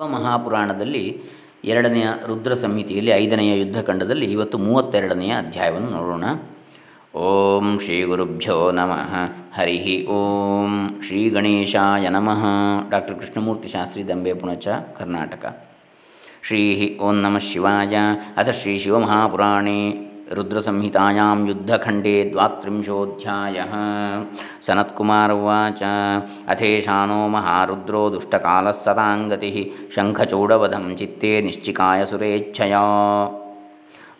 ಮಹಾಪುರಾಣದಲ್ಲಿ ಎರಡನೆಯ ರುದ್ರ ಸಂಹಿತೆಯಲ್ಲಿ ಐದನೆಯ ಯುದ್ಧಖಂಡದಲ್ಲಿ ಇವತ್ತು ಮೂವತ್ತೆರಡನೆಯ ಅಧ್ಯಾಯವನ್ನು ನೋಡೋಣ. ಓಂ ಶ್ರೀ ಗುರುಭ್ಯೋ ನಮಃ. ಹರಿ ಓಂ ಶ್ರೀ ಗಣೇಶಾಯ ನಮಃ. ಡಾಕ್ಟರ್ ಕೃಷ್ಣಮೂರ್ತಿ ಶಾಸ್ತ್ರಿ ದಂಬೆ ಪುಣಚ, ಕರ್ನಾಟಕ. ಶ್ರೀ ಓಂ ನಮಃ ಶಿವಾಯ. ಅಥ ಶ್ರೀ ಶಿವಮಹಾಪುರಾಣೇ. रुद्रसंहितायां युद्धखण्डे द्वात्रिंशोऽध्यायः। सनत्कुमार उवाच अथेशानो महारुद्रो दुष्टकालः सताङ्गतिः शङ्खचूडवधं चित्ते निश्चिकाय सुरेच्छया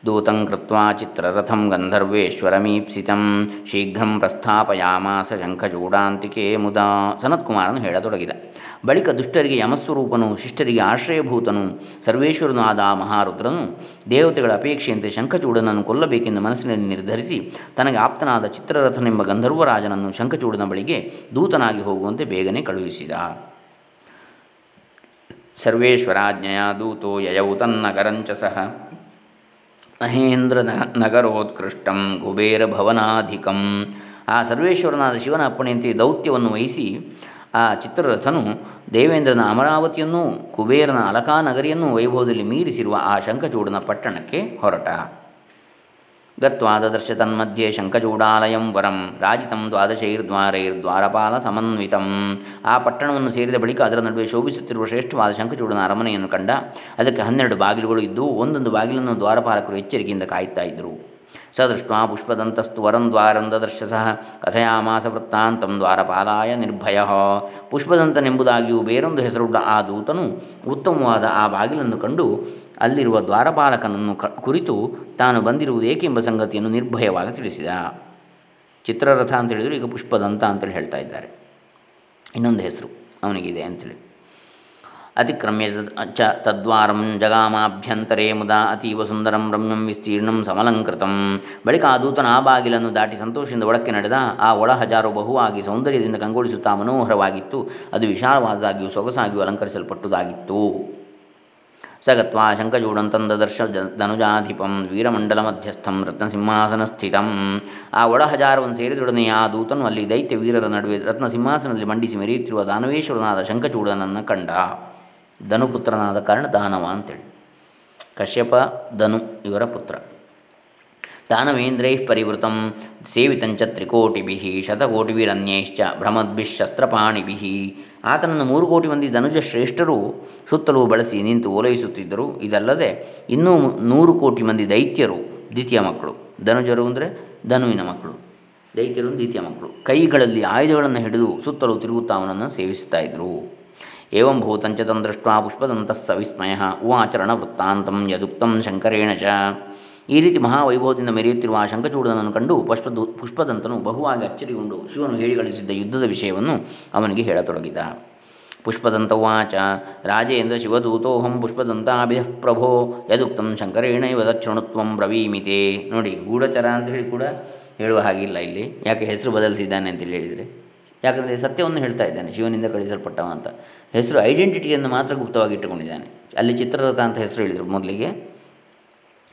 दूतं कृत्वा चित्ररथं ಗಂಧರ್ವೇಶ್ವರಮೀಪ್ಸಿತಂ ಶೀಘ್ರಂ ಪ್ರಸ್ಥಾಪಯಾಮಾಸ ಶಂಖಚೂಡಾಂತಿಕೆ ಮುದಾ ಸನತ್ಕುಮಾರನು ಹೇಳತೊಡಗಿದ ಬಳಿಕ ದುಷ್ಟರಿಗೆ ಯಮಸ್ವರೂಪನು ಶಿಷ್ಟರಿಗೆ ಆಶ್ರಯಭೂತನು ಸರ್ವೇಶ್ವರನು ಆದ ಆ ಮಹಾರುದ್ರನು ದೇವತೆಗಳ ಅಪೇಕ್ಷೆಯಂತೆ ಶಂಖಚೂಡನನ್ನು ಕೊಲ್ಲಬೇಕೆಂದು ಮನಸ್ಸಿನಲ್ಲಿ ನಿರ್ಧರಿಸಿ ತನಗೆ ಆಪ್ತನಾದ ಚಿತ್ರರಥನೆಂಬ ಗಂಧರ್ವರಾಜನನ್ನು ಶಂಖಚೂಡನ ಬಳಿಗೆ ದೂತನಾಗಿ ಹೋಗುವಂತೆ ಬೇಗನೆ ಕಳುಹಿಸಿದ ಸರ್ವೇಶ್ವರಾಜ್ಞೆಯ ದೂತೋ ಯಯೌ ತನ್ನಗರಂಚ ಸಹ ಮಹೇಂದ್ರ ನಗರೋತ್ಕೃಷ್ಟಂ ಕುಬೇರ ಭವನಾಧಿಕಂ ಆ ಸರ್ವೇಶ್ವರನಾದ ಶಿವನ ಅಪ್ಪಣೆಯಂತೆ ದೌತ್ಯವನ್ನು ವಹಿಸಿ ಆ ಚಿತ್ರರಥನು ದೇವೇಂದ್ರನ ಅಮರಾವತಿಯನ್ನೂ ಕುಬೇರನ ಅಲಕಾನಗರಿಯನ್ನೂ ವೈಭವದಲ್ಲಿ ಮೀರಿಸಿರುವ ಆ ಶಂಖಚೂಡನ ಪಟ್ಟಣಕ್ಕೆ ಹೊರಟ. ಗತ್ವಾ ದದರ್ಶ ತನ್ಮಧ್ಯೆ ಶಂಖಚೂಡಾಲಯಂ ವರಂ ರಾಜಿತಂ ದ್ವಾದಶೈರ್ದ್ವಾರೈರ್ದ್ವಾರಪಾಲ ಸಮನ್ವಿತಂ ಆ ಪಟ್ಟಣವನ್ನು ಸೇರಿದ ಬಳಿಕ ಅದರ ನಡುವೆ ಶೋಭಿಸುತ್ತಿರುವ ಶ್ರೇಷ್ಠವಾದ ಶಂಖಚೂಡನ ಅರಮನೆಯನ್ನು ಕಂಡ ಅದಕ್ಕೆ ಹನ್ನೆರಡು ಬಾಗಿಲುಗಳು ಇದ್ದು, ಒಂದೊಂದು ಬಾಗಿಲನ್ನು ದ್ವಾರಪಾಲಕರು ಎಚ್ಚರಿಕೆಯಿಂದ ಕಾಯುತ್ತಾ ಇದ್ದರು. ಸ ದೃಷ್ಟ ಪುಷ್ಪದಂತಸ್ತು ವರಂ ದ್ವಾರಂ ದದರ್ಶ ಸಹ ಕಥಯಾಮಾಸ ವೃತ್ತಾಂತಂ ದ್ವಾರಪಾಲಾಯ ನಿರ್ಭಯ. ಪುಷ್ಪದಂತನೆಂಬುದಾಗಿಯೂ ಬೇರೊಂದು ಹೆಸರುಳ್ಳ ಆ ದೂತನು ಉತ್ತಮವಾದ ಆ ಬಾಗಿಲನ್ನು ಕಂಡು ಅಲ್ಲಿರುವ ದ್ವಾರಪಾಲಕನನ್ನು ಕ, ಕುರಿತು ತಾನು ಬಂದಿರುವುದು ಏಕೆಂಬ ಸಂಗತಿಯನ್ನು ನಿರ್ಭಯವಾಗಿ ತಿಳಿಸಿದ. ಚಿತ್ರರಥ ಅಂತ ಹೇಳಿದರು ಈಗ ಪುಷ್ಪದಂತ ಅಂತೇಳಿ ಹೇಳ್ತಾ ಇದ್ದಾರೆ. ಇನ್ನೊಂದು ಹೆಸರು ಅವನಿಗಿದೆ ಅಂತೇಳಿ. ಅತಿಕ್ರಮ್ಯ ಚ ತದ್ವಾರಂ ಜಗಾಮಾಭ್ಯಂತರೇ ಮುದಾ ಅತೀವ ಸುಂದರಂ ರಮ್ಯಂ ವಿಸ್ತೀರ್ಣಂ ಸಮಲಂಕೃತಂ. ಬಳಿಕ ಆ ದೂತನ ಆ ಬಾಗಿಲನ್ನು ದಾಟಿ ಸಂತೋಷದಿಂದ ಒಳಕ್ಕೆ ನಡೆದ ಆ ಒಳ ಹಜಾರು ಬಹುವಾಗಿ ಸೌಂದರ್ಯದಿಂದ ಕಂಗೊಳಿಸುತ್ತಾ ಮನೋಹರವಾಗಿತ್ತು. ಅದು ವಿಶಾಲವಾದಾಗಿಯೂ ಸೊಗಸಾಗಿಯೂ ಅಲಂಕರಿಸಲ್ಪಟ್ಟುದಾಗಿತ್ತು. ಸಗತ್ವಾ ಶಂಖಚೂಡಂತಂದದರ್ಶ ಧನುಜಾಧಿಪಂ ವೀರಮಂಡಲ ಮಧ್ಯಸ್ಥಂ ರತ್ನಸಿಂಹಾಸನ ಸ್ಥಿತಂ ಆ ಒಡಹಜಾರವನ್ನು ಸೇರಿದೊಡನೆ ಆ ದೂತನು ಅಲ್ಲಿ ದೈತ್ಯ ವೀರರ ನಡುವೆ ರತ್ನಸಿಂಹಾಸನದಲ್ಲಿ ಮಂಡಿಸಿ ಮೆರೆಯುತ್ತಿರುವ ದಾನವೇಶ್ವರನಾದ ಶಂಕಚೂಡನನ್ನು ಕಂಡ. ಧನುಪುತ್ರನಾದ ಕಾರಣ ದಾನವ ಅಂತೇಳಿ. ಕಶ್ಯಪ, ಧನು ಇವರ ಪುತ್ರ. ದಾನವೇಂದ್ರೈ ಪರಿವೃತಂ ಸೇವಿತಂಚ ತ್ರಿಕೋಟಿಭಿ ಶತಕೋಟಿಭಿರನ್ಯೈಶ್ಚ ಭ್ರಮದ್ಭಿಶಸ್ತ್ರಪಾಣಿಭಿ ಆತನನ್ನು ಮೂರು ಕೋಟಿ ಮಂದಿ ಧನುಜ ಶ್ರೇಷ್ಠರು ಸುತ್ತಲೂ ಬಳಸಿ ನಿಂತು ಓಲೈಸುತ್ತಿದ್ದರು. ಇದಲ್ಲದೆ ಇನ್ನೂ ನೂರು ಕೋಟಿ ಮಂದಿ ದೈತ್ಯರು, ದ್ವಿತೀಯ ಮಕ್ಕಳು. ಧನುಜರು ಅಂದರೆ ಧನುವಿನ ಮಕ್ಕಳು. ದೈತ್ಯರು ದ್ವಿತೀಯ ಮಕ್ಕಳು. ಕೈಗಳಲ್ಲಿ ಆಯುಧಗಳನ್ನು ಹಿಡಿದು ಸುತ್ತಲೂ ತಿರುಗುತ್ತಾ ಅವನನ್ನು ಸೇವಿಸ್ತಾ ಇದ್ದರು. ಏವಂ ಭೂತಂಚ ತಂದೃಷ್ಟ ಪುಷ್ಪದಂತಃ ಸವಿಸ್ಮಯ ಉವಾಚರಣ ವೃತ್ತಾಂತಂ ಯದುಕ್ತಂ ಶಂಕರೇಣ ಚ. ಈ ರೀತಿ ಮಹಾವೈಭವದಿಂದ ಮೆರೆಯುತ್ತಿರುವ ಆ ಶಂಖಚೂಡನನ್ನು ಕಂಡು ಪುಷ್ಪದು ಪುಷ್ಪದಂತನು ಬಹುವಾಗಿ ಅಚ್ಚರಿಗೊಂಡು ಶಿವನು ಹೇಳಿಗಳಿಸಿದ್ದ ಯುದ್ಧದ ವಿಷಯವನ್ನು ಅವನಿಗೆ ಹೇಳತೊಡಗಿದ. ಪುಷ್ಪದಂತವಾಚ, ರಾಜೇಂದ್ರ ಶಿವದೂತೋಹಂ ಪುಷ್ಪದಂತಾಭಿಧ ಪ್ರಭೋ, ಯದುಕ್ತಂ ಶಂಕರೇಣ ಇವ ದಕ್ಷಿಣತ್ವಂ ಬ್ರವೀಮಿತೆ. ನೋಡಿ, ಗೂಢಚರ ಅಂತೇಳಿ ಕೂಡ ಹೇಳುವ ಹಾಗಿಲ್ಲ ಇಲ್ಲಿ. ಯಾಕೆ ಹೆಸರು ಬದಲಿಸಿದ್ದಾನೆ ಅಂತೇಳಿ ಹೇಳಿದರೆ. ಯಾಕಂದರೆ ಸತ್ಯವನ್ನು ಹೇಳ್ತಾ ಇದ್ದಾನೆ, ಶಿವನಿಂದ ಕಳಿಸಲ್ಪಟ್ಟವ ಅಂತ. ಹೆಸರು ಐಡೆಂಟಿಟಿಯನ್ನು ಮಾತ್ರ ಗುಪ್ತವಾಗಿ ಇಟ್ಟುಕೊಂಡಿದ್ದಾನೆ. ಅಲ್ಲಿ ಚಿತ್ರರಥ ಅಂತ ಹೆಸರು ಹೇಳಿದರು ಮೊದಲಿಗೆ.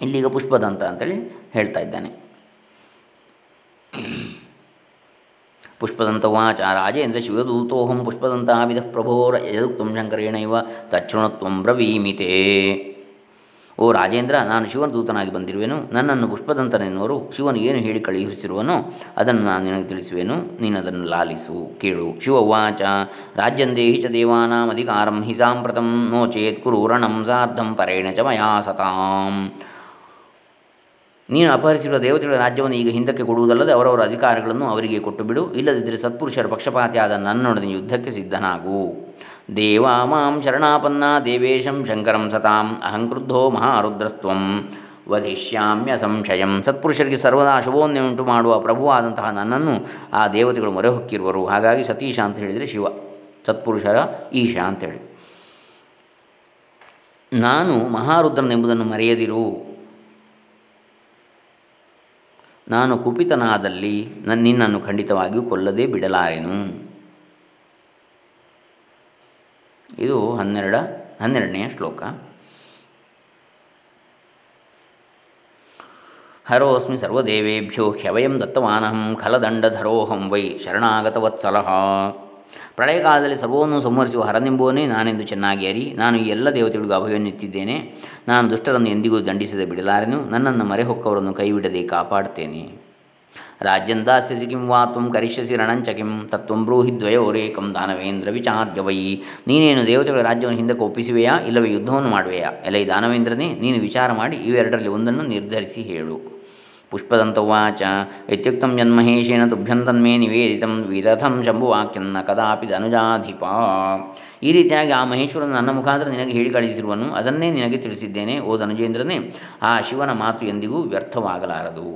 ಇಲ್ಲಿಗ ಪುಷ್ಪದಂತ ಅಂತೇಳಿ ಹೇಳ್ತಾ ಇದ್ದಾನೆ. ಪುಷ್ಪದಂತ ವಾಚ ರಾಜೇಂದ್ರ ಶಿವದೂತೋಹಂ ಪುಷ್ಪದಂತಾವಿಧ ಪ್ರಭೋರ ಯದುಕ್ತಂ ಶಂಕರೇಣ ಇವ ತಕ್ಷಣತ್ವಂ ಬ್ರವೀಮಿತೇ. ಓ ರಾಜೇಂದ್ರ, ನಾನು ಶಿವನ ದೂತನಾಗಿ ಬಂದಿರುವೆನು, ನನ್ನನ್ನು ಪುಷ್ಪದಂತನೆನ್ನುವರು, ಶಿವನು ಏನು ಹೇಳಿ ಕಳುಹಿಸಿರುವನೋ ಅದನ್ನು ನಾನು ನಿನಗೆ ತಿಳಿಸುವೆನು ನೀನು ಅದನ್ನು ಲಾಲಿಸು, ಕೇಳು. ಶಿವ ಉವಾಚ ರಾಜ್ಯಂದೇಹಿ ಚ ದೇವಾನಾಂ ಅಧಿಕಾರಂ ಹಿ ಸಾಂಪ್ರತಂ, ನೋ ಚೇತ್ ಕುರು ರಣಂ ಸಾರ್ಧಂ ಪರೇಣ ಚ ಮಯಾ ಸತಾಂ. ನೀನು ಅಪಹರಿಸಿರುವ ದೇವತೆಗಳ ರಾಜ್ಯವನ್ನು ಈಗ ಹಿಂದಕ್ಕೆ ಕೊಡುವುದಲ್ಲದೆ ಅವರವರ ಅಧಿಕಾರಗಳನ್ನು ಅವರಿಗೆ ಕೊಟ್ಟು ಬಿಡು ಇಲ್ಲದಿದ್ದರೆ ಸತ್ಪುರುಷರ ಪಕ್ಷಪಾತಿಯಾದ ನನ್ನೊಡನೆ ಯುದ್ಧಕ್ಕೆ ಸಿದ್ಧನಾಗು. ದೇವಾ ಮಾಂ ಶರಣಾಪನ್ನ ದೇವೇಶಂ ಶಂಕರಂ ಸತಾಂ ಅಹಂಕ್ರುದ್ಧೋ ಮಹಾರುದ್ರಸ್ತ್ವಂ. ವಧಿಷ್ಯಾಮ್ಯ ಸಂಶಯಂ. ಸತ್ಪುರುಷರಿಗೆ ಸರ್ವದಾ ಶುಭವನ್ನುಂಟು ಮಾಡುವ ಪ್ರಭುವಾದಂತಹ ನನ್ನನ್ನು ಆ ದೇವತೆಗಳು ಮೊರೆ ಹೊಕ್ಕಿರುವರು ಹಾಗಾಗಿ ಸತೀಶ ಅಂತ ಹೇಳಿದರೆ ಶಿವ. ಸತ್ಪುರುಷರ ಈಶ ಅಂತೇಳಿ ನಾನು ಮಹಾರುದ್ರನೆಂಬುದನ್ನು ಮರೆಯದಿರು. ನಾನು ಕುಪಿತನಾದಲ್ಲಿ ನನ್ನ ನಿನ್ನನ್ನು ಖಂಡಿತವಾಗಿಯೂ ಕೊಲ್ಲದೆ ಬಿಡಲಾರೆನು. ಇದು ಹನ್ನೆರಡ, ಹನ್ನೆರಡನೆಯ ಶ್ಲೋಕ. ಹರೋಸ್ಮಿ ಸರ್ವದೇವೇಭ್ಯೋ ಹ್ಯವಯಂ ದತ್ತವಾನಹಂ ಖಲದಂಡಧರೋಹಂ ವೈ ಶರಣಾಗತವತ್ಸಲಃ. ಪ್ರಳಯ ಕಾಲದಲ್ಲಿ ಸರ್ವವನ್ನು ಸಂಹರಿಸುವ ಹರನೆಂಬುವನೇ ನಾನೆಂದು ಚೆನ್ನಾಗಿ ಅರಿ. ನಾನು ಈ ಎಲ್ಲ ದೇವತೆಗಳಿಗೂ ಅಭಯವನ್ನೆತ್ತಿದ್ದೇನೆ ನಾನು ದುಷ್ಟರನ್ನು ಎಂದಿಗೂ ದಂಡಿಸದೆ ಬಿಡಲಾರೆನು. ನನ್ನನ್ನು ಮರೆಹೊಕ್ಕವರನ್ನು ಕೈಬಿಡದೆ ಕಾಪಾಡುತ್ತೇನೆ. ರಾಜ್ಯಂ ದಾಸ್ಯಸಿ ಕಿಂ ವಾ ತ್ವಂ ಕರಿಷ್ಯಸಿ ರಣಂಚ ಕಿಂ ತತ್ವಂ ಬ್ರೂಹಿ ದ್ವಯೋರೇಕಂ ದಾನವೇಂದ್ರ ವಿಚಾರ್ಯ ವೈ ನೀನೇನು ದೇವತೆಗಳ ರಾಜ್ಯವನ್ನು ಹಿಂದಕ್ಕೆ ಒಪ್ಪಿಸುವೆಯಾ? ಇಲ್ಲವೇ ಯುದ್ಧವನ್ನು ಮಾಡುವೆಯಾ? ಎಲೈ ದಾನವೇಂದ್ರನೇ, ನೀನು ವಿಚಾರ ಮಾಡಿ ಇವೆರಡರಲ್ಲಿ ಒಂದನ್ನು ನಿರ್ಧರಿಸಿ ಹೇಳು. ಪುಷ್ಪದಂತವಾಚ इत्युक्तं ಜನ್ಮಹೇಶೇನ ತುಭ್ಯಂ ತನ್ಮೇ ನಿವೇದಿತಂ ವಿದಥಂ ಶಂಭುವಾಕ್ಯನ್ನ ಕದಾಪಿ ಧನುಜಾಧಿಪ ಈ ರೀತಿಯಾಗಿ ಆ ಮಹೇಶ್ವರನು ನನ್ನ ಮುಖಾಂತರ ನಿನಗೆ ಹೇಳಿ ಕಳಿಸಿರುವನು. ಅದನ್ನೇ ನಿನಗೆ ತಿಳಿಸಿದ್ದೇನೆ, ಓ ಧನುಜೇಂದ್ರನೇ, ಆ ಶಿವನ ಮಾತು ಎಂದಿಗೂ ವ್ಯರ್ಥವಾಗಲಾರದು.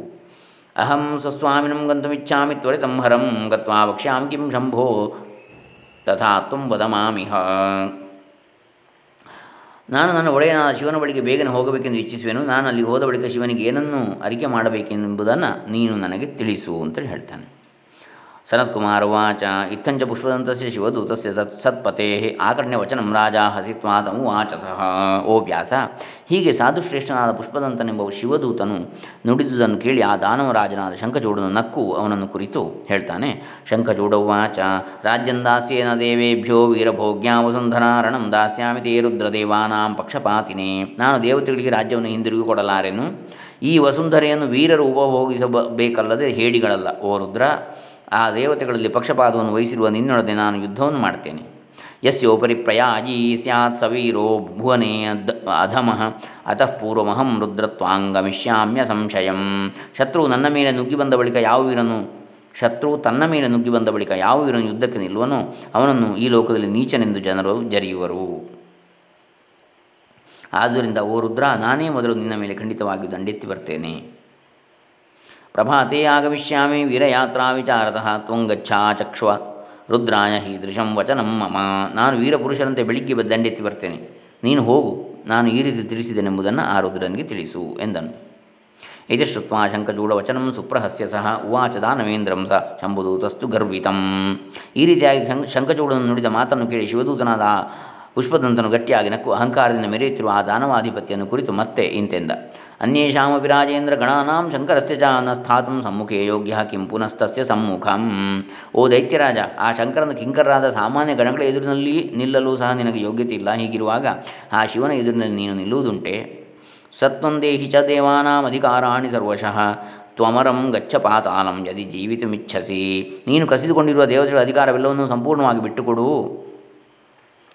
ಅಹಂ ಸ್ವಸ್ವಾಮಿನಂ ಗಂತುಮಿಚ್ಛಾಮಿ ತ್ವರಿತಂ ಹರಂ ಗತ್ವಾ ವಕ್ಷ್ಯಾಮಿ ಕಿಂ ಶಂಭೋ ತಥಾ ತ್ವಂ ವದ ನಾನು ನನ್ನ ಒಡೆಯನಾದ ಶಿವನ ಬಳಿಗೆ ಬೇಗನೆ ಹೋಗಬೇಕೆಂದು ಇಚ್ಛಿಸುವೆನು. ನಾನು ಅಲ್ಲಿ ಹೋದ ಬಳಿಕ ಶಿವನಿಗೆ ಏನನ್ನು ಅರಿಕೆ ಮಾಡಬೇಕೆಂಬುದನ್ನು ನೀನು ನನಗೆ ತಿಳಿಸು ಅಂತೇಳಿ ಹೇಳ್ತಾನೆ. ಸನತ್ಕುಮಾರ ಉಚ ಇತ್ತಂಚ ಪುಷ್ಪದಂತಸ್ಯ ಶಿವದೂತಸ್ಯ ತತ್ ಸತ್ಪತೆ ವಚನಂ ರಾಜ ಹಸಿತ್ವಾದ ವಾಚ ಸಹ ಓ ವ್ಯಾಸ ಹೀಗೆ ಸಾಧುಶ್ರೇಷ್ಠನಾದ ಪುಷ್ಪದಂತನೆಂಬ ಶಿವದೂತನು ನುಡಿದುದನ್ನು ಕೇಳಿ ಆ ದಾನವರಾಜನಾದ ಶಂಖಚೂಡನು ನಕ್ಕು ಅವನನ್ನು ಕುರಿತು ಹೇಳ್ತಾನೆ ಶಂಖಚೂಡವಾಚ ರಾಜ್ಯಂ ದಾಸ್ಯೇನ ದೇವೇಭ್ಯೋ ವೀರಭೋಗ್ಯಾವಸುಂಧನಾರಣಂ ದಾಸ್ಯಾಮಿ ತೇ ರುದ್ರದೇವಾನಾಂ ಪಕ್ಷಪಾತಿನೇ, ನಾನು ದೇವತೆಗಳಿಗೆ ರಾಜ್ಯವನ್ನು ಹಿಂದಿರುಗಿ ಕೊಡಲಾರೆನು? ಈ ವಸುಂಧರೆಯನ್ನು ವೀರರು ಉಪಭೋಗಿಸಬೇಕಲ್ಲದೆ ಹೇಡಿಗಳಲ್ಲ, ಓ ರುದ್ರ ಆ ದೇವತೆಗಳಲ್ಲಿ ಪಕ್ಷಪಾತವನ್ನು ವಹಿಸಿರುವ ನಿನ್ನೊಡನೆ ನಾನು ಯುದ್ಧವನ್ನು ಮಾಡ್ತೇನೆ. ಯಸ್ಯೋಪರಿ ಪ್ರಯಾಜಿ ಸ್ಯಾತ್ ಸವೀರೋ ಭುವನೇ ಅದ್ ಅಧಮಃ. ಅತಃ ಪೂರ್ವಮಹಂ ರುದ್ರತ್ವಾಂಗಮಿಷ್ಯಾಮ್ಯ ಸಂಶಯಂ. ಶತ್ರು ನನ್ನ ಮೇಲೆ ನುಗ್ಗಿ ಬಂದ ಬಳಿಕ ಯಾವ ವೀರನು, ಶತ್ರು ತನ್ನ ಮೇಲೆ ನುಗ್ಗಿ ಬಂದ ಬಳಿಕ ಯಾವ ವೀರನು ಯುದ್ಧಕ್ಕೆ ನಿಲ್ಲುವನೋ, ಅವನನ್ನು ಈ ಲೋಕದಲ್ಲಿ ನೀಚನೆಂದು ಜನರು ಜರಿಯುವರು. ಆದ್ದರಿಂದ ಓ ರುದ್ರ, ನಾನೇ ಮೊದಲು ನಿನ್ನ ಮೇಲೆ ಖಂಡಿತವಾಗಿ ದಂಡೆತ್ತಿ ಬರ್ತೇನೆ. ಪ್ರಭಾತೆ ಆಗಮಿಷ್ಯಾಮಿ ವೀರಯಾತ್ರಾ ವಿಚಾರತಃ ತ್ವಂಗಚ್ಛಾ ಚಕ್ಷ್ವ. ರುದ್ರಾಯ ಹೀದೃಶಂ ವಚನಂ ಮಮ. ನಾನು ವೀರಪುರುಷರಂತೆ ಬೆಳಿಗ್ಗೆ ದಂಡೆತ್ತಿ ಬರ್ತೇನೆ. ನೀನು ಹೋಗು, ನಾನು ಈ ರೀತಿ ತಿಳಿಸಿದೆನೆಂಬುದನ್ನು ಆ ರುದ್ರನಿಗೆ ತಿಳಿಸು, ಎಂದನು. ಇದು ಶ್ರುತ್ವ ಶಂಖಚೂಡವಚನಂ ಸುಪ್ರಹಸ್ಯ ಸಹ, ಉವಾಚ ದಾನವೇಂದ್ರಂ ಸ, ಶಂಭುದೂತಸ್ತು ಗರ್ವಿತಂ. ಈ ರೀತಿಯಾಗಿ ಶಂಖಚೂಡನ್ನು ನುಡಿದ ಮಾತನ್ನು ಕೇಳಿ ಶಿವದೂತನಾದ ಪುಷ್ಪದಂತನು ಗಟ್ಟಿಯಾಗಿ ನಕ್ಕು ಅಹಂಕಾರದಿಂದ ಮೆರೆಯುತ್ತಿರುವ ಆ ದಾನವಾಧಿಪತಿಯನ್ನು ಕುರಿತು ಮತ್ತೆ ಇಂತೆಂದ. ಅನ್ಯೇಷಾಮಪಿ ರಾಜೇಂದ್ರ ಗಣಾನಾಂ ಶಂಕರಸ್ಯ ಚ ನ ಸ್ಥಾತಂ ಸಮ್ಮುಖೇ ಯೋಗ್ಯ ಕಿಂ ಪುನಸ್ತಸ್ಯ ಸಮ್ಮುಖಂ ಓ ದೈತ್ಯರಾಜ ಆ ಶಂಕರನ ಕಿಂಕರರಾದ ಸಾಮಾನ್ಯ ಗಣಗಳ ಎದುರಿನಲ್ಲಿ ನಿಲ್ಲಲು ಸಹ ನಿನಗೆ ಯೋಗ್ಯತೆ ಇಲ್ಲ ಹೀಗಿರುವಾಗ ಆ ಶಿವನ ಎದುರಿನಲ್ಲಿ ನೀನು ನಿಲ್ಲುವುದುಂಟೆ? ಸತ್ವಂದೇಹಿ ಚ ದೇವಾನಾಮಧಿಕಾರಾಣಿ ಸರ್ವಶಃ, ತ್ವಮರಂ ಗಚ್ಚ ಪಾತಾಲಂ ಯದಿ ಜೀವಿತಮಿಚ್ಛಸಿ. ನೀನು ಕಸಿದುಕೊಂಡಿರುವ ದೇವತೆಗಳ ಅಧಿಕಾರವೆಲ್ಲವನ್ನು ಸಂಪೂರ್ಣವಾಗಿ ಬಿಟ್ಟುಕೊಡು.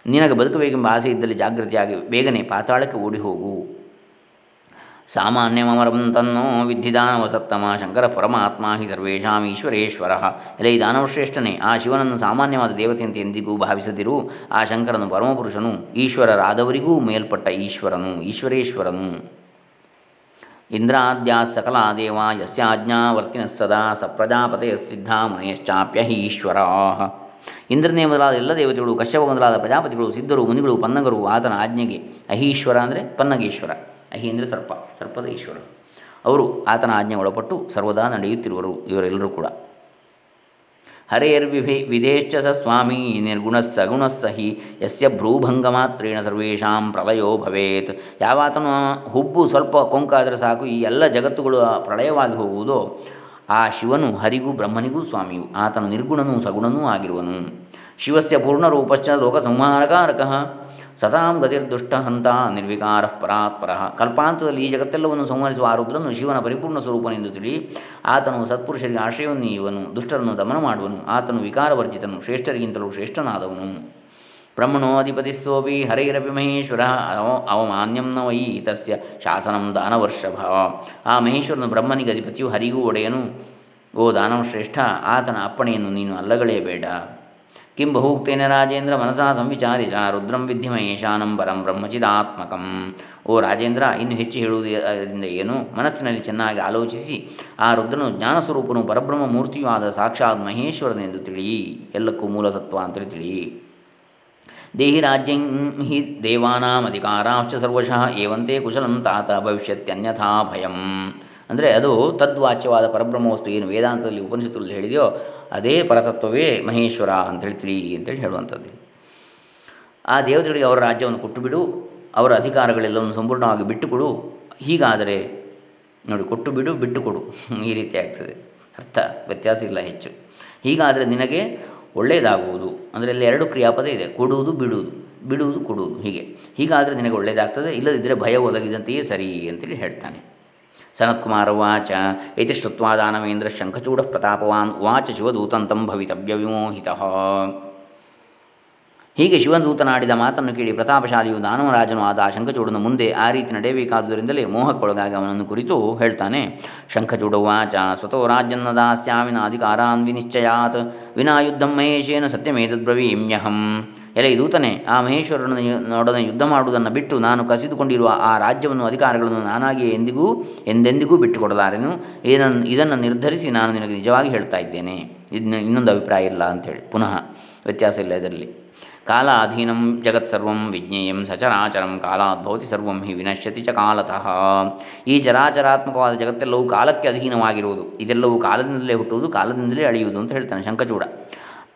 ನಿನಗೆ ಬದುಕಬೇಕೆಂಬ ಆಸೆ ಇದ್ದಲ್ಲಿ ಜಾಗೃತಿಯಾಗಿ ಬೇಗನೆ ಪಾತಾಳಕ್ಕೆ ಓಡಿ ಹೋಗು ಸಾಮಾನ್ಯಮರಂ ತನ್ನೋ ದಾನವ ಸಪ್ತಮ ಶಂಕರ ಪರಮಾತ್ಮ ಹಿ ಸರ್ವೇಶಾಂ ಈಶ್ವರೇಶ್ವರ. ಎಲೆ ದಾನವಶ್ರೇಷ್ಠನೇ ಆ ಶಿವನನ್ನು ಸಾಮಾನ್ಯವಾದ ದೇವತೆಯಂತೆ ಎಂದಿಗೂ ಭಾವಿಸದಿರು. ಆ ಶಂಕರನು ಪರಮಪುರುಷನು, ಈಶ್ವರರಾದವರಿಗೂ ಮೇಲ್ಪಟ್ಟ ಈಶ್ವರನು, ಈಶ್ವರೇಶ್ವರನು. ಇಂದ್ರಾದ್ಯಾ ಸಕಲ ದೇವ ಯಸ್ಯಾಜ್ಞಾವರ್ತಿನ ಸದಾ ಸ ಪ್ರಜಾಪತೆಯ ಸಿದ್ಧ ಮುನೆಯಶ್ಚಾಪ್ಯ ಹಿ ಈಶ್ವರ. ಇಂದ್ರನೇ ಮೊದಲಾದ ಎಲ್ಲ ದೇವತೆಗಳು, ಕಶ್ಯಪ ಮೊದಲಾದ ಪ್ರಜಾಪತಿಗಳು, ಸಿದ್ಧರು, ಮುನಿಗಳು, ಪನ್ನಗರು ಆತನ ಆಜ್ಞೆಗೆ, ಅಹೀಶ್ವರ ಅಂದರೆ ಪನ್ನಗೇಶ್ವರ. ಅಹಿ ಅಂದರೆ ಸರ್ಪ, ಸರ್ಪದ ಈಶ್ವರ. ಅವರು ಆತನ ಆಜ್ಞೆ ಒಳಪಟ್ಟು ಸರ್ವದಾ ನಡೆಯುತ್ತಿರುವರು ಇವರೆಲ್ಲರೂ ಕೂಡ. ಹರೇರ್ವಿಭಿ ವಿಧೇಶ್ಚ ಸ ಸ್ವಾಮಿ, ನಿರ್ಗುಣ ಸಗುಣಸಹಿ ಹಿ, ಯಸ್ಯ ಭ್ರೂಭಂಗ ಮಾತ್ರೇಣ ಸರ್ವೇಷಾಂ ಪ್ರಳಯೋ ಭವೇತ್. ಯಾವಾತನ ಹುಬ್ಬು ಸ್ವಲ್ಪ ಕೊಂಕಾದರೆ ಸಾಕು, ಈ ಎಲ್ಲ ಜಗತ್ತುಗಳು ಪ್ರಳಯವಾಗಿ ಹೋಗುವುದೋ, ಆ ಶಿವನು ಹರಿಗೂ ಬ್ರಹ್ಮನಿಗೂ ಸ್ವಾಮಿಯು, ಆತನು ನಿರ್ಗುಣನೂ ಸಗುಣನೂ ಆಗಿರುವನು. ಶಿವಸ್ಯ ಪೂರ್ಣರೂಪಶ್ಚ ಲೋಕಸಂಹಾರಕಾರಕ. ಸತಾಂ ಗತಿರ್ದುಷ್ಟ ಹಂತ ನಿರ್ವಿಕಾರ ಪರಾತ್ಪರ ಕಲ್ಪಾಂತದಲ್ಲಿ ಈ ಜಗತ್ತೆಲ್ಲವನ್ನು ಸಂಹರಿಸುವ ಆ ರುದ್ರನು ಶಿವನ ಪರಿಪೂರ್ಣ ಸ್ವರೂಪನೆಂದು ತಿಳಿ, ಆತನು ಸತ್ಪುರುಷರಿಗೆ ಆಶ್ರಯವನ್ನು ನೀಯುವನು, ದುಷ್ಟರನ್ನು ದಮನ ಮಾಡುವನು, ಆತನು ವಿಕಾರವರ್ಜಿತನು, ಶ್ರೇಷ್ಠರಿಗಿಂತಲೂ ಶ್ರೇಷ್ಠನಾದವನು. ಬ್ರಹ್ಮಣೋಧಿಪತಿಸ್ಸೋಪಿ ಹರೈರಪಿ ಮಹೇಶ್ವರ ಅವಮಾನ್ಯಂ ನ ವೈ ತಸ್ಯ ಶಾಸನಂ ದಾನವರ್ಷಭ. ಆ ಮಹೇಶ್ವರನು ಬ್ರಹ್ಮನಿಗೆ ಅಧಿಪತಿಯು ಹರಿಗೂ ಒಡೆಯನು. ಓ ದಾನವಶ್ರೇಷ್ಠ, ಆತನ ಅಪ್ಪಣೆಯನ್ನು ನೀನು ಅಲ್ಲಗಳೆಯಬೇಡ. ಕಿಂ ಬಹುಕ್ತೇನ ರಾಜೇಂದ್ರ ಮನಸಾ ಸಂವಿಚಾರಿಸ ರುದ್ರಂ ವಿದ್ಧಿ ಮಹೇಶಾನಂ ಪರಂ ಬ್ರಹ್ಮಚಿದಾತ್ಮಕಂ ಓ ರಾಜೇಂದ್ರ ಇನ್ನು ಹೆಚ್ಚು ಹೇಳುವುದರಿಂದ ಏನು? ಮನಸ್ಸಿನಲ್ಲಿ ಚೆನ್ನಾಗಿ ಆಲೋಚಿಸಿ, ಆ ರುದ್ರನು ಜ್ಞಾನಸ್ವರೂಪನು ಪರಬ್ರಹ್ಮ ಮೂರ್ತಿಯೂ ಆದ ಸಾಕ್ಷಾತ್ ಮಹೇಶ್ವರನೆಂದು ತಿಳಿ ಎಲ್ಲಕ್ಕೂ ಮೂಲತತ್ವ ಅಂತೇಳಿ ತಿಳಿ ದೇಹಿ ರಾಜ್ಯಂ ಹಿ ದೇವಾನಾಮಧಿಕಾರಾಶ್ಚ ಸರ್ವಶಃ ಏವಂತೆ ಕುಶಲಂ ತಾತ ಭವಿಷ್ಯತ್ಯನ್ಯಥಾ ಭಯಂ. ಅಂದರೆ ಅದು ತದ್ವಾಚ್ಯವಾದ ಪರಬ್ರಹ್ಮ ವಸ್ತು ಏನು ವೇದಾಂತದಲ್ಲಿ ಉಪನಿಷತ್ತುಗಳಲ್ಲಿ ಹೇಳಿದೆಯೋ ಅದೇ ಪರತತ್ವವೇ ಮಹೇಶ್ವರ ಅಂತೇಳಿ ತಿಳಿ ಅಂತೇಳಿ ಹೇಳುವಂಥದ್ದು. ಆ ದೇವತೆಗಳಿಗೆ ಅವರ ರಾಜ್ಯವನ್ನು ಕೊಟ್ಟು ಬಿಡು ಅವರ ಅಧಿಕಾರಗಳೆಲ್ಲವನ್ನು ಸಂಪೂರ್ಣವಾಗಿ ಬಿಟ್ಟುಕೊಡು, ಹೀಗಾದರೆ ನೋಡಿ ಕೊಟ್ಟು ಬಿಡು ಬಿಟ್ಟುಕೊಡು. ಈ ರೀತಿ ಆಗ್ತದೆ. ಅರ್ಥ, ವ್ಯತ್ಯಾಸ ಇಲ್ಲ ಹೆಚ್ಚು. ಹೀಗಾದರೆ ನಿನಗೆ ಒಳ್ಳೆಯದಾಗುವುದು ಅಂದರೆ ಇಲ್ಲಿ ಎರಡು ಕ್ರಿಯಾಪದ ಇದೆ, ಕೊಡುವುದು, ಬಿಡುವುದು. ಬಿಡುವುದು, ಕೊಡುವುದು, ಹೀಗೆ. ಹೀಗಾದರೆ ನಿನಗೆ ಒಳ್ಳೆಯದಾಗ್ತದೆ ಇಲ್ಲದಿದ್ದರೆ ಭಯ ಒದಗಿದಂತೆಯೇ ಸರಿ ಅಂತೇಳಿ ಹೇಳ್ತಾನೆ. ಸನತ್ಕುಮಾರ ಉಚ ಇತಿ ಶ್ರುತ್ವಾ ದಾನವೇಂದ್ರ ಶಂಖಚೂಡ ಪ್ರತಾಪವಾನ್ ಉವಾಚ ಶಿವದೂತಂತಂ ಭವಿತವ್ಯ ವಿಮೋಹಿತ ಹೀಗೆ ಶಿವದೂತನಾಡಿದ ಮಾತನ್ನು ಕೇಳಿ ಪ್ರತಾಪಶಾಲಿಯು ದಾನವರಾಜನು ಆದ ಶಂಖಚೂಡನ ಮುಂದೆ ಆ ರೀತಿ ನಡೆಯಬೇಕಾದುದರಿಂದಲೇ ಮೋಹಕ್ಕೊಳಗಾಗಿ ಅವನನ್ನು ಕುರಿತು ಹೇಳ್ತಾನೆ. ಶಂಖಚೂಡ ಉಚ ಸ್ವತೋ ರಾಜ್ಯನ್ನ ದಾಸ್ಯಾಮಿನ ಅಧಿಕಾರಾನ್ ವಿನಿಶ್ಚಯಾತ್. ವಿನಾ ಯುದ್ಧಂ ಮಹೇಶೇನ ಸತ್ಯಮೇತದ್ಬ್ರವೀಮ್ಯಹಂ. ಎಲೆ ದೂತನೆ, ಆ ಮಹೇಶ್ವರನ ನೊಡನೆ ಯುದ್ಧ ಮಾಡುವುದನ್ನು ಬಿಟ್ಟು ನಾನು ಕಸಿದುಕೊಂಡಿರುವ ಆ ರಾಜ್ಯವನ್ನು ಅಧಿಕಾರಗಳನ್ನು ನಾನಾಗಿಯೇ ಎಂದಿಗೂ, ಎಂದೆಂದಿಗೂ ಬಿಟ್ಟುಕೊಡಲಾರೆನು? ಏನನ್ನು ಇದನ್ನು ನಿರ್ಧರಿಸಿ ನಾನು ನಿನಗೆ ನಿಜವಾಗಿ ಹೇಳ್ತಾ ಇದ್ದೇನೆ. ಇದನ್ನ ಇನ್ನೊಂದು ಅಭಿಪ್ರಾಯ ಇಲ್ಲ ಅಂಥೇಳಿ ಪುನಃ ವ್ಯತ್ಯಾಸ ಇಲ್ಲ ಇದರಲ್ಲಿ. ಕಾಲಾಧೀನಂ ಜಗತ್ಸರ್ವಂ ವಿಜ್ಞೇಯಂ ಸಚರಾಚರಂ ಕಾಲಾದ್ಭವತಿ ಸರ್ವಂ ಹಿ ವಿನಶ್ಯತಿ ಚ ಕಾಲತಃ. ಈ ಚರಾಚರಾತ್ಮಕವಾದ ಜಗತ್ತೆಲ್ಲವೂ ಕಾಲಕ್ಕೆ ಅಧೀನವಾಗಿರುವುದು. ಇದೆಲ್ಲವೂ ಕಾಲದಿಂದಲೇ ಹುಟ್ಟುವುದು, ಕಾಲದಿಂದಲೇ ಅಳೆಯುವುದು ಅಂತ ಹೇಳ್ತಾನೆ ಶಂಕಚೂಡ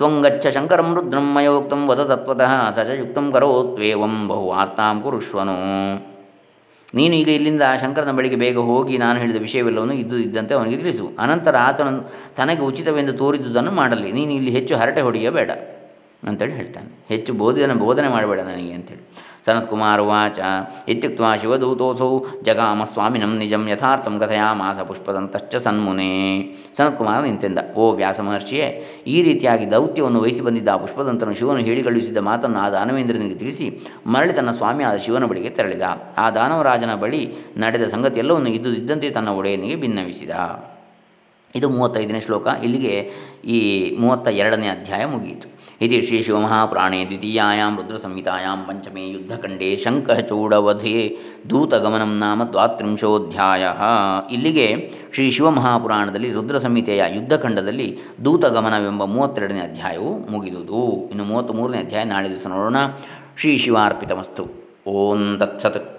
ತ್ವಂಗಚ್ಚ ಶಂಕರಂ ರುದ್ರಂ ಮಯೋಕ್ತಂ ವದ ತತ್ವತಃ ಸಚಯುಕ್ತಂ ಕರೋತ್ವೇವಂ ಬಹು ವಾರ್ತಾಂ ಕುರುಷ್ವನು ನೀನು ಈಗ ಇಲ್ಲಿಂದ ಶಂಕರನ ಬಳಿಗೆ ಬೇಗ ಹೋಗಿ ನಾನು ಹೇಳಿದ ವಿಷಯವೆಲ್ಲವನ್ನು ಇದ್ದು ಇದ್ದಂತೆ ಅವನಿಗೆ ತಿಳಿಸು. ಅನಂತರ ಆತನ ತನಗೆ ಉಚಿತವೆಂದು ತೋರಿದ್ದುದನ್ನು ಮಾಡಲಿ. ನೀನು ಇಲ್ಲಿ ಹೆಚ್ಚು ಹರಟೆ ಹೊಡೆಯಬೇಡ ಅಂತೇಳಿ ಹೇಳ್ತಾನೆ. ಹೆಚ್ಚು ಬೋಧನೆ ಬೋಧನೆ ಮಾಡಬೇಡ ನನಗೆ ಅಂತೇಳಿ. ಸನತ್ಕುಮಾರ ಉಚ ಇತ್ಯುಕ್ತ ಶಿವದೂತೋಸೌ ಜಗಾಮ ಸ್ವಾಮಿನಂ ನಿಜಂ ಯಥಾರ್ಥಂ ಕಥಯಾಮಾಸ ಪುಷ್ಪದಂತಶ್ಚ ಸನ್ಮುನೆ ಸನತ್ಕುಮಾರ ನಿಂತೆಂದ ಓ ವ್ಯಾಸ ಮಹರ್ಷಿಯೇ ಈ ರೀತಿಯಾಗಿ ದೌತ್ಯವನ್ನು ವಹಿಸಿ ಬಂದಿದ್ದ ಆ ಪುಷ್ಪದಂತನು ಶಿವನು ಹೇಳಿ ಕಳುಹಿಸಿದ ಮಾತನ್ನು ಆ ದಾನವೇಂದ್ರನಿಗೆ ತಿಳಿಸಿ ಮರಳಿ ತನ್ನ ಸ್ವಾಮಿಯಾದ ಶಿವನ ಬಳಿಗೆ ತೆರಳಿದ. ಆ ದಾನವರಾಜನ ಬಳಿ ನಡೆದ ಸಂಗತಿಯೆಲ್ಲವನ್ನು ಇದ್ದು ಇದ್ದಂತೆ ತನ್ನ ಒಡೆಯನಿಗೆ ಭಿನ್ನವಿಸಿದ ಇದು ಮೂವತ್ತೈದನೇ ಶ್ಲೋಕ. ಇಲ್ಲಿಗೆ ಈ ಮೂವತ್ತ ಎರಡನೇ ಅಧ್ಯಾಯ ಮುಗಿಯಿತು. ಶ್ರೀ ಶಿವಮಹಾಪುರಾಣೇ ದ್ವಿತೀಯಾಂ ರುದ್ರಸಂಹಿತಾಯಾಂ ಪಂಚಮೇ ಯುದ್ಧಖಂಡೇ ಶಂಖಚೂಡವಧೆ ದೂತಗಮನಂ ನಾಮ ದ್ವಾತ್ರಿಂಶೋಧ್ಯಾಯ ಇಲ್ಲಿಗೆ ಶ್ರೀ ಶಿವಮಹಾಪುರಾಣದಲ್ಲಿ ರುದ್ರ ಸಂಹಿತೆಯ ಯುದ್ಧಖಂಡದಲ್ಲಿ ದೂತಗಮನವೆಂಬ ಮೂವತ್ತೆರಡನೇ ಅಧ್ಯಾಯವು ಮುಗಿದುದು. ಇನ್ನು ಮೂವತ್ತ್ಮೂರನೇ ಅಧ್ಯಾಯ ನಾಳೆ ದಿವಸ ನೋಡೋಣ. ಶ್ರೀ ಶಿವಾರ್ಪಿತಮಸ್ತು. ಓಂ ತತ್ಸತ್.